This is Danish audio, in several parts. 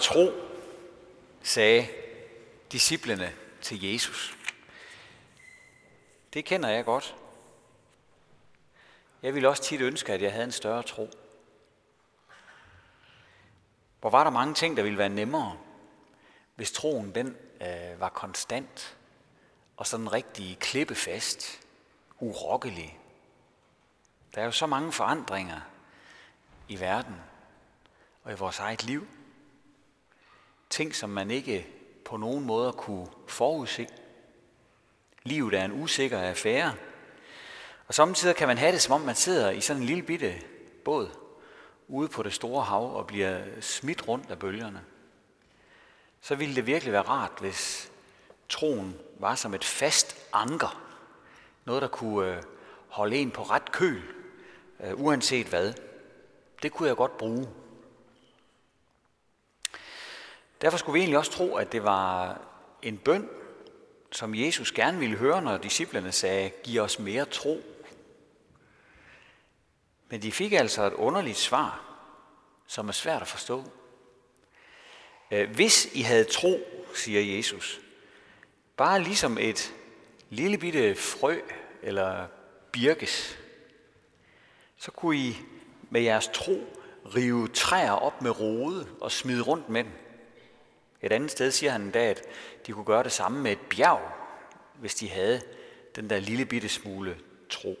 tro, sagde disciplene til Jesus. Det kender jeg godt. Jeg ville også tit ønske, at jeg havde en større tro. Hvor var der mange ting, der ville være nemmere, hvis troen den øh, var konstant og sådan rigtig klippefast, urokkelig. Der er jo så mange forandringer i verden og i vores eget liv. Ting, som man ikke på nogen måde kunne forudse. Livet er en usikker affære. Og samtidig kan man have det, som om man sidder i sådan en lille bitte båd ude på det store hav og bliver smidt rundt af bølgerne. Så ville det virkelig være rart, hvis troen var som et fast anker. Noget, der kunne øh, holde en på ret køl, øh, uanset hvad. Det kunne jeg godt bruge. Derfor skulle vi egentlig også tro, at det var en bøn, som Jesus gerne ville høre, når disciplerne sagde, giv os mere tro. Men de fik altså et underligt svar, som er svært at forstå. Øh, Hvis I havde tro, siger Jesus, bare ligesom et lille bitte frø eller birkes, så kunne I med jeres tro rive træer op med rode og smide rundt med dem. Et andet sted siger han endda, at de kunne gøre det samme med et bjerg, hvis de havde den der lille bitte smule tro.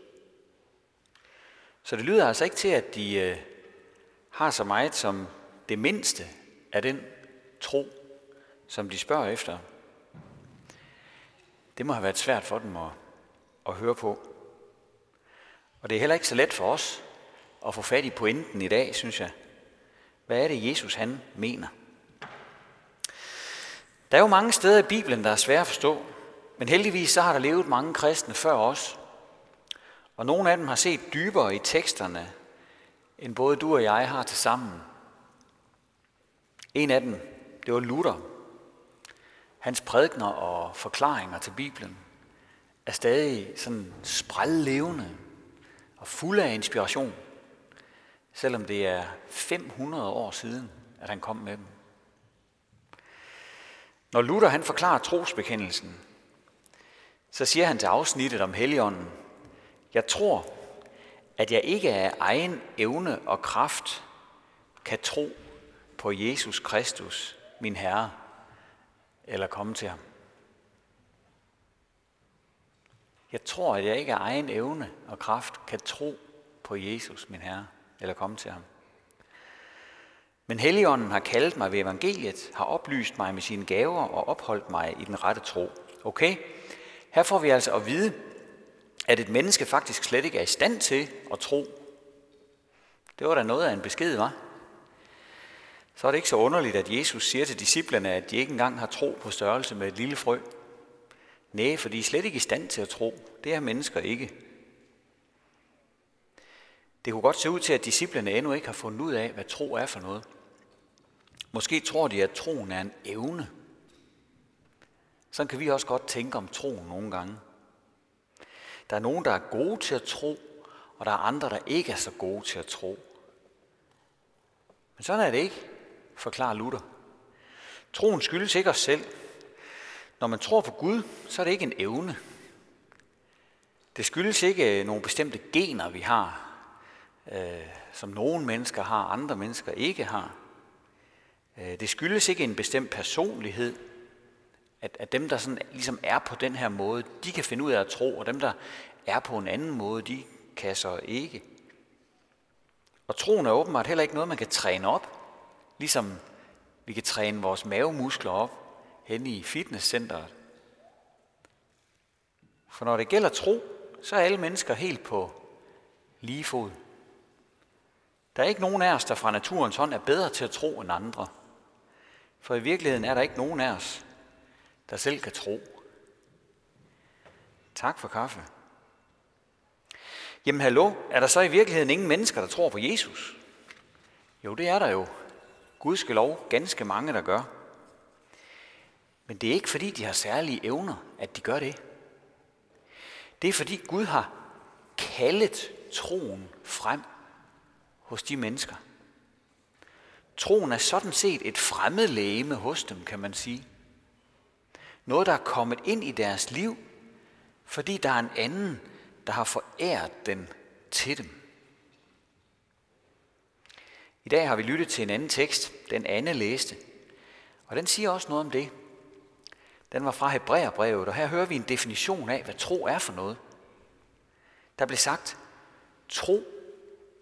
Så det lyder altså ikke til, at de øh, har så meget som det mindste af den tro, som de spørger efter. Det må have været svært for dem at, at høre på. Og det er heller ikke så let for os at få fat i pointen i dag, synes jeg. Hvad er det, Jesus han mener? Der er jo mange steder i Bibelen, der er svære at forstå, men heldigvis så har der levet mange kristne før os. Og nogle af dem har set dybere i teksterne, end både du og jeg har til sammen. En af dem, det var Luther. Hans prædikner og forklaringer til Bibelen er stadig sådan sprællevende og fulde af inspiration, selvom det er 500 år siden, at han kom med dem. Når Luther han forklarer trosbekendelsen, så siger han til afsnittet om Helligånden, jeg tror, at jeg ikke af egen evne og kraft kan tro på Jesus Kristus, min Herre, eller komme til ham. Jeg tror, at jeg ikke af egen evne og kraft kan tro på Jesus, min Herre, eller komme til ham. Men Helligånden har kaldet mig ved evangeliet, har oplyst mig med sine gaver og opholdt mig i den rette tro. Okay? Her får vi altså at vide, at et menneske faktisk slet ikke er i stand til at tro. Det var da noget af en besked, var. Så er det ikke så underligt, at Jesus siger til disciplerne, at de ikke engang har tro på størrelse med et lille frø. Nej, for de er slet ikke i stand til at tro. Det er mennesker ikke. Det kunne godt se ud til, at disciplerne endnu ikke har fundet ud af, hvad tro er for noget. Måske tror de, at troen er en evne. Sådan kan vi også godt tænke om troen nogle gange. Der er nogen, der er gode til at tro, og der er andre, der ikke er så gode til at tro. Men sådan er det ikke, forklarer Luther. Troen skyldes ikke os selv. Når man tror på Gud, så er det ikke en evne. Det skyldes ikke øh, nogle bestemte gener, vi har, øh, som nogle mennesker har, andre mennesker ikke har. Øh, det skyldes ikke en bestemt personlighed, at, at dem, der sådan ligesom er på den her måde, de kan finde ud af at tro, og dem, der er på en anden måde, de kan så ikke. Og troen er åbenbart heller ikke noget, man kan træne op, ligesom vi kan træne vores mavemuskler op hen i fitnesscenteret. For når det gælder tro, så er alle mennesker helt på lige fod. Der er ikke nogen af os, der fra naturens hånd er bedre til at tro end andre. For i virkeligheden er der ikke nogen af os, der selv kan tro. Tak for kaffe. Jamen hallo, er der så i virkeligheden ingen mennesker, der tror på Jesus? Jo, det er der jo. Gud skal lov ganske mange, der gør. Men det er ikke fordi, de har særlige evner, at de gør det. Det er fordi Gud har kaldet troen frem hos de mennesker. Troen er sådan set et fremmed lægeme hos dem, kan man sige. Noget, der er kommet ind i deres liv, fordi der er en anden, der har foræret den til dem. I dag har vi lyttet til en anden tekst, den Anne læste. Og den siger også noget om det. Den var fra Hebræerbrevet, og her hører vi en definition af, hvad tro er for noget. Der blev sagt, tro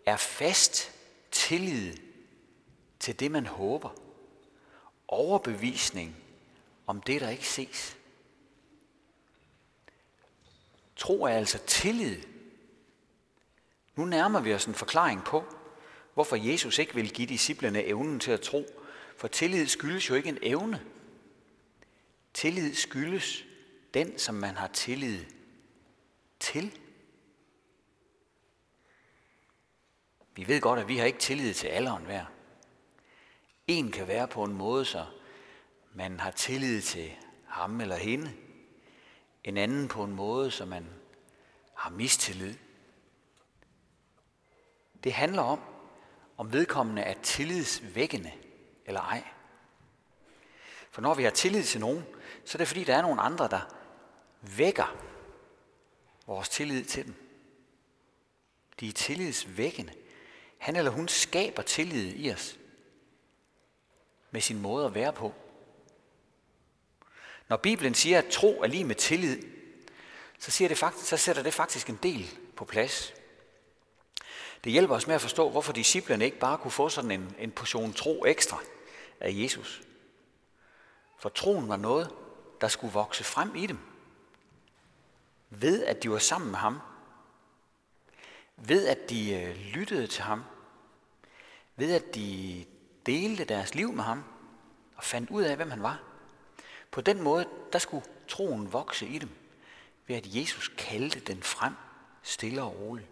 er fast tillid til det, man håber. Overbevisning om det, der ikke ses. Tro er altså tillid. Nu nærmer vi os en forklaring på, hvorfor Jesus ikke vil give disciplene evnen til at tro. For tillid skyldes jo ikke en evne. Tillid skyldes den, som man har tillid til. Vi ved godt, at vi har ikke tillid til alle og. En kan være på en måde, så man har tillid til ham eller hende. En anden på en måde, så man har mistillid. Det handler om, om vedkommende er tillidsvækkende eller ej. For når vi har tillid til nogen, så er det fordi, der er nogle andre, der vækker vores tillid til dem. De er tillidsvækkende. Han eller hun skaber tillid i os med sin måde at være på. Når Bibelen siger, at tro er lige med tillid, så, siger det faktisk, så sætter det faktisk en del på plads. Det hjælper os med at forstå, hvorfor disciplerne ikke bare kunne få sådan en, en portion tro ekstra af Jesus. For troen var noget, der skulle vokse frem i dem. Ved at de var sammen med ham. Ved at de øh, lyttede til ham. Ved at de delte deres liv med ham og fandt ud af, hvem han var. På den måde, der skulle troen vokse i dem, ved at Jesus kaldte den frem stille og roligt.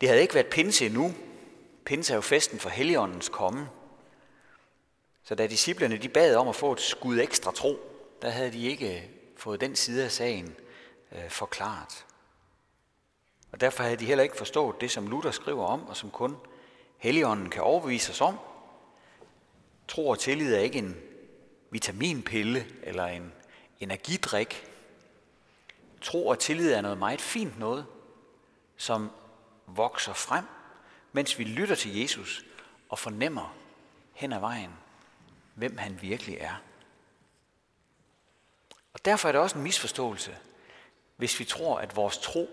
Det havde ikke været pinse endnu. Pinse er jo festen for Helligåndens komme. Så da disciplerne de bad om at få et skud ekstra tro, der havde de ikke øh, fået den side af sagen øh, forklaret. Og derfor havde de heller ikke forstået det, som Luther skriver om, og som kun Helligånden kan overbevise os om. Tro og tillid er ikke en vitaminpille eller en energidrik. Tro og tillid er noget meget fint noget, som vokser frem, mens vi lytter til Jesus og fornemmer hen ad vejen, hvem han virkelig er. Og derfor er det også en misforståelse, hvis vi tror, at vores tro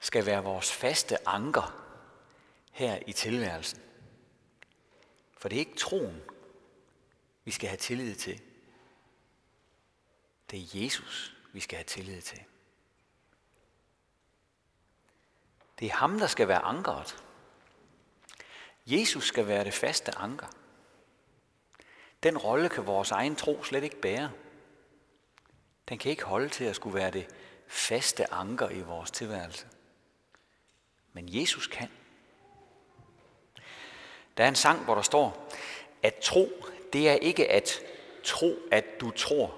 skal være vores faste anker her i tilværelsen. For det er ikke troen, vi skal have tillid til. Det er Jesus, vi skal have tillid til. Det er ham, der skal være ankeret. Jesus skal være det faste anker. Den rolle kan vores egen tro slet ikke bære. Den kan ikke holde til at skulle være det faste anker i vores tilværelse. Men Jesus kan. Der er en sang, hvor der står, at tro, det er ikke at tro, at du tror,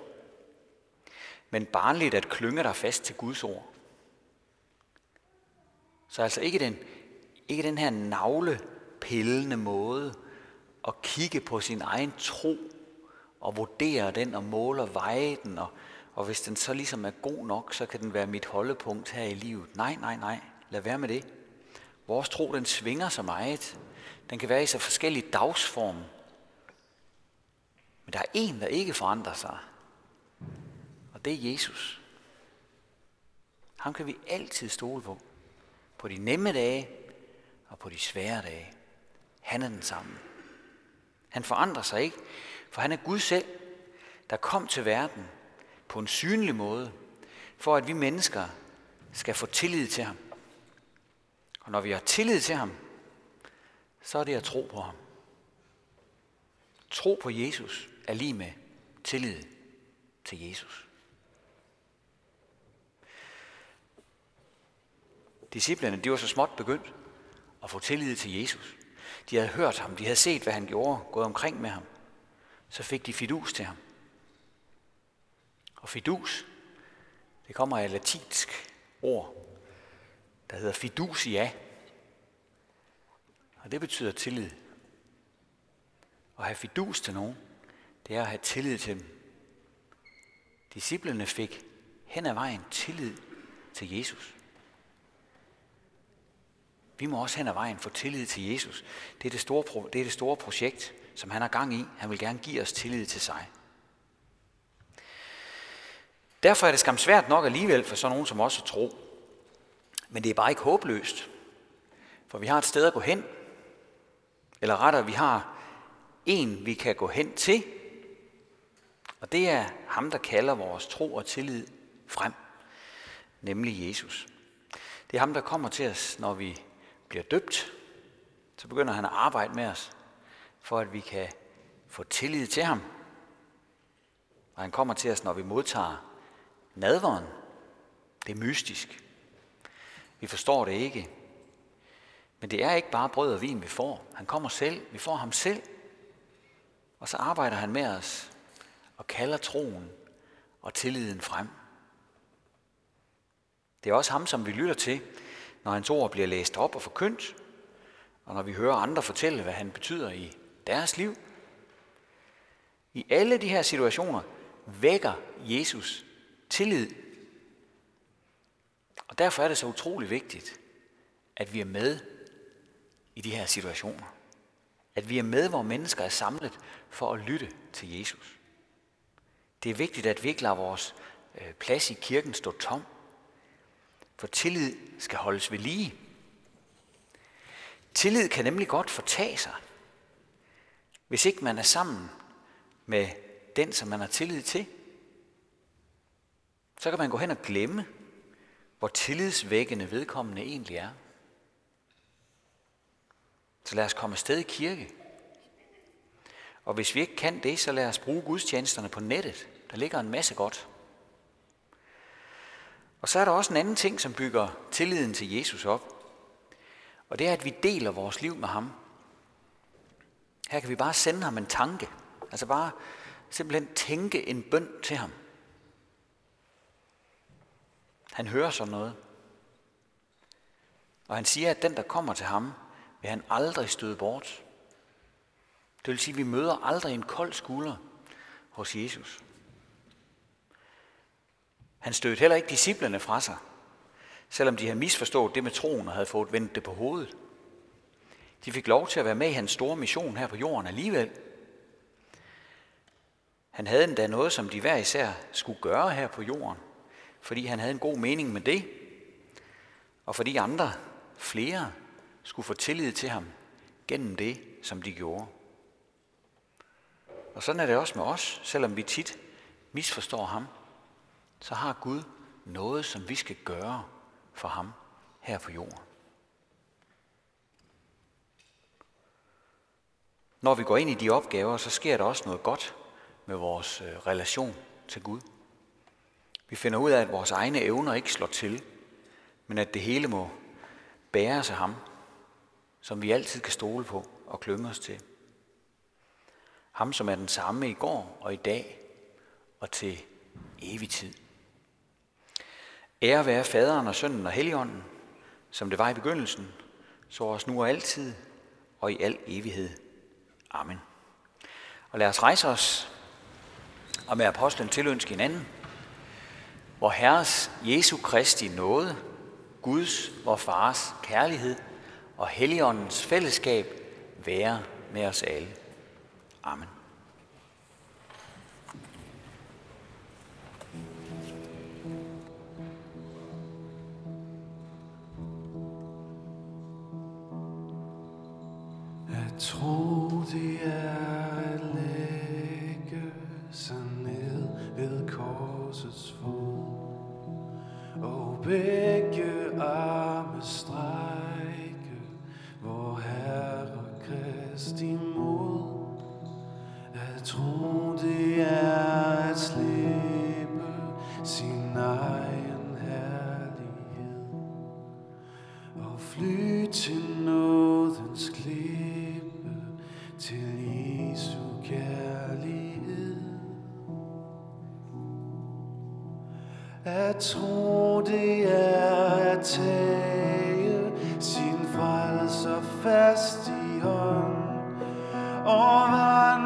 men barnligt at klynge dig fast til Guds ord. Så altså ikke den, ikke den her navlepillende måde at kigge på sin egen tro og vurdere den og måle og veje den, og, og hvis den så ligesom er god nok, så kan den være mit holdepunkt her i livet. Nej, nej, nej. Lad være med det. Vores tro, den svinger så meget. Den kan være i så forskellige dagsform. Men der er en, der ikke forandrer sig. Og det er Jesus. Ham kan vi altid stole på. På de nemme dage og på de svære dage. Han er den samme. Han forandrer sig ikke, for han er Gud selv, der kom til verden på en synlig måde, for at vi mennesker skal få tillid til ham. Og når vi har tillid til ham, så er det at tro på ham. Tro på Jesus er lige med tillid til Jesus. Disciplerne, de var så småt begyndt at få tillid til Jesus. De havde hørt ham, de havde set, hvad han gjorde, gået omkring med ham. Så fik de fidus til ham. Og fidus, det kommer af latinsk ord, der hedder fidusia. Og det betyder tillid. At have fidus til nogen, det er at have tillid til dem. Disciplerne fik hen ad vejen tillid til Jesus. Vi må også hen ad vejen få tillid til Jesus. Det er det store, det er det store projekt, som han har gang i. Han vil gerne give os tillid til sig. Derfor er det skam svært nok alligevel for sådan nogen som os at tro. Men det er bare ikke håbløst. For vi har et sted at gå hen. Eller rettere, vi har en, vi kan gå hen til. Og det er ham, der kalder vores tro og tillid frem. Nemlig Jesus. Det er ham, der kommer til os, når vi bliver døbt. Så begynder han at arbejde med os, for at vi kan få tillid til ham. Og han kommer til os, når vi modtager nadveren. Det er mystisk. Vi forstår det ikke. Men det er ikke bare brød og vin, vi får. Han kommer selv. Vi får ham selv. Og så arbejder han med os og kalder troen og tilliden frem. Det er også ham, som vi lytter til, når hans ord bliver læst op og forkyndt, og når vi hører andre fortælle, hvad han betyder i deres liv. I alle de her situationer vækker Jesus tillid. Og derfor er det så utrolig vigtigt, at vi er med i de her situationer. At vi er med, hvor mennesker er samlet for at lytte til Jesus. Det er vigtigt, at vi ikke lader vores øh, plads i kirken stå tom. For tillid skal holdes ved lige. Tillid kan nemlig godt fortage sig, hvis ikke man er sammen med den, som man har tillid til. Så kan man gå hen og glemme, hvor tillidsvækkende vedkommende egentlig er. Så lad os komme afsted i kirke. Og hvis vi ikke kan det, så lad os bruge gudstjenesterne på nettet. Der ligger en masse godt. Og så er der også en anden ting, som bygger tilliden til Jesus op. Og det er, at vi deler vores liv med ham. Her kan vi bare sende ham en tanke. Altså bare simpelthen tænke en bøn til ham. Han hører sådan noget. Og han siger, at den, der kommer til ham, vil han aldrig støde bort. Det vil sige, at vi møder aldrig en kold skulder hos Jesus. Han stødte heller ikke disciplerne fra sig, selvom de havde misforstået det med troen og havde fået vendt det på hovedet. De fik lov til at være med i hans store mission her på jorden alligevel. Han havde endda noget, som de hver især skulle gøre her på jorden, fordi han havde en god mening med det, og fordi andre, flere, skulle få tillid til ham gennem det, som de gjorde. Og sådan er det også med os, selvom vi tit misforstår ham så har Gud noget, som vi skal gøre for ham her på jorden. Når vi går ind i de opgaver, så sker der også noget godt med vores øh, relation til Gud. Vi finder ud af, at vores egne evner ikke slår til, men at det hele må bæres af ham, som vi altid kan stole på og klynge os til. Ham, som er den samme i går og i dag og til evig tid. Ære være faderen og sønnen og helligånden, som det var i begyndelsen, så os nu og altid og i al evighed. Amen. Og lad os rejse os og med apostlen tilønske hinanden, hvor Herres Jesu Kristi nåde, Guds, vor Fars kærlighed og Helligåndens fællesskab være med os alle. Amen. tro det er begge arme strække hvor Herre Kristi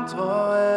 Thôi,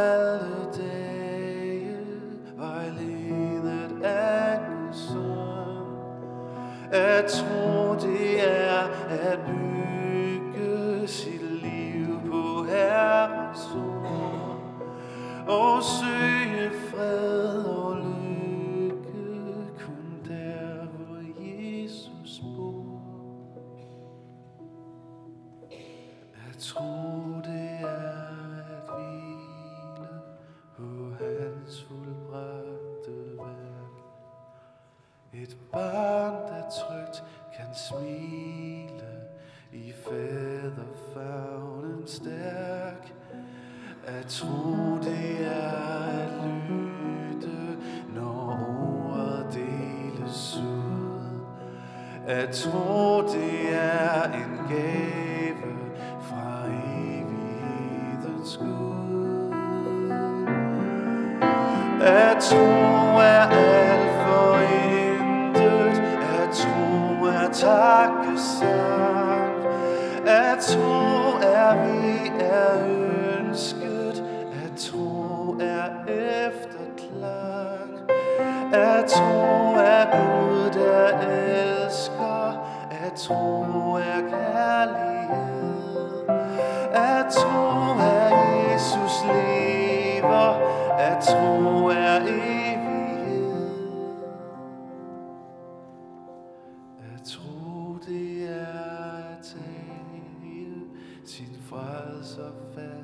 barn, der trygt kan smile i faderfavnen stærk. At tro det er at lytte, når ordet deles ud. At tro takkesang, at tro er vi er ønsket, at tro er efterklang, at tro er Gud, der elsker, at tro er frelser fast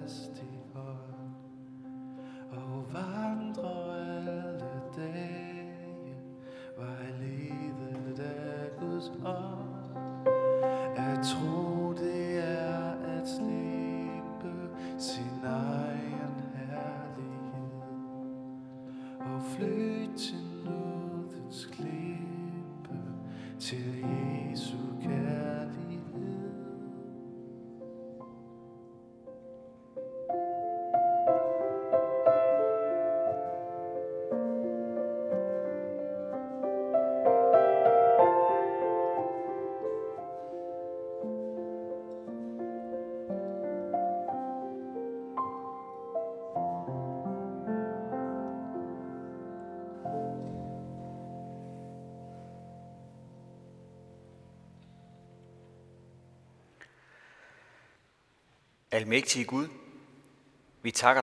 Almægtige Gud, vi takker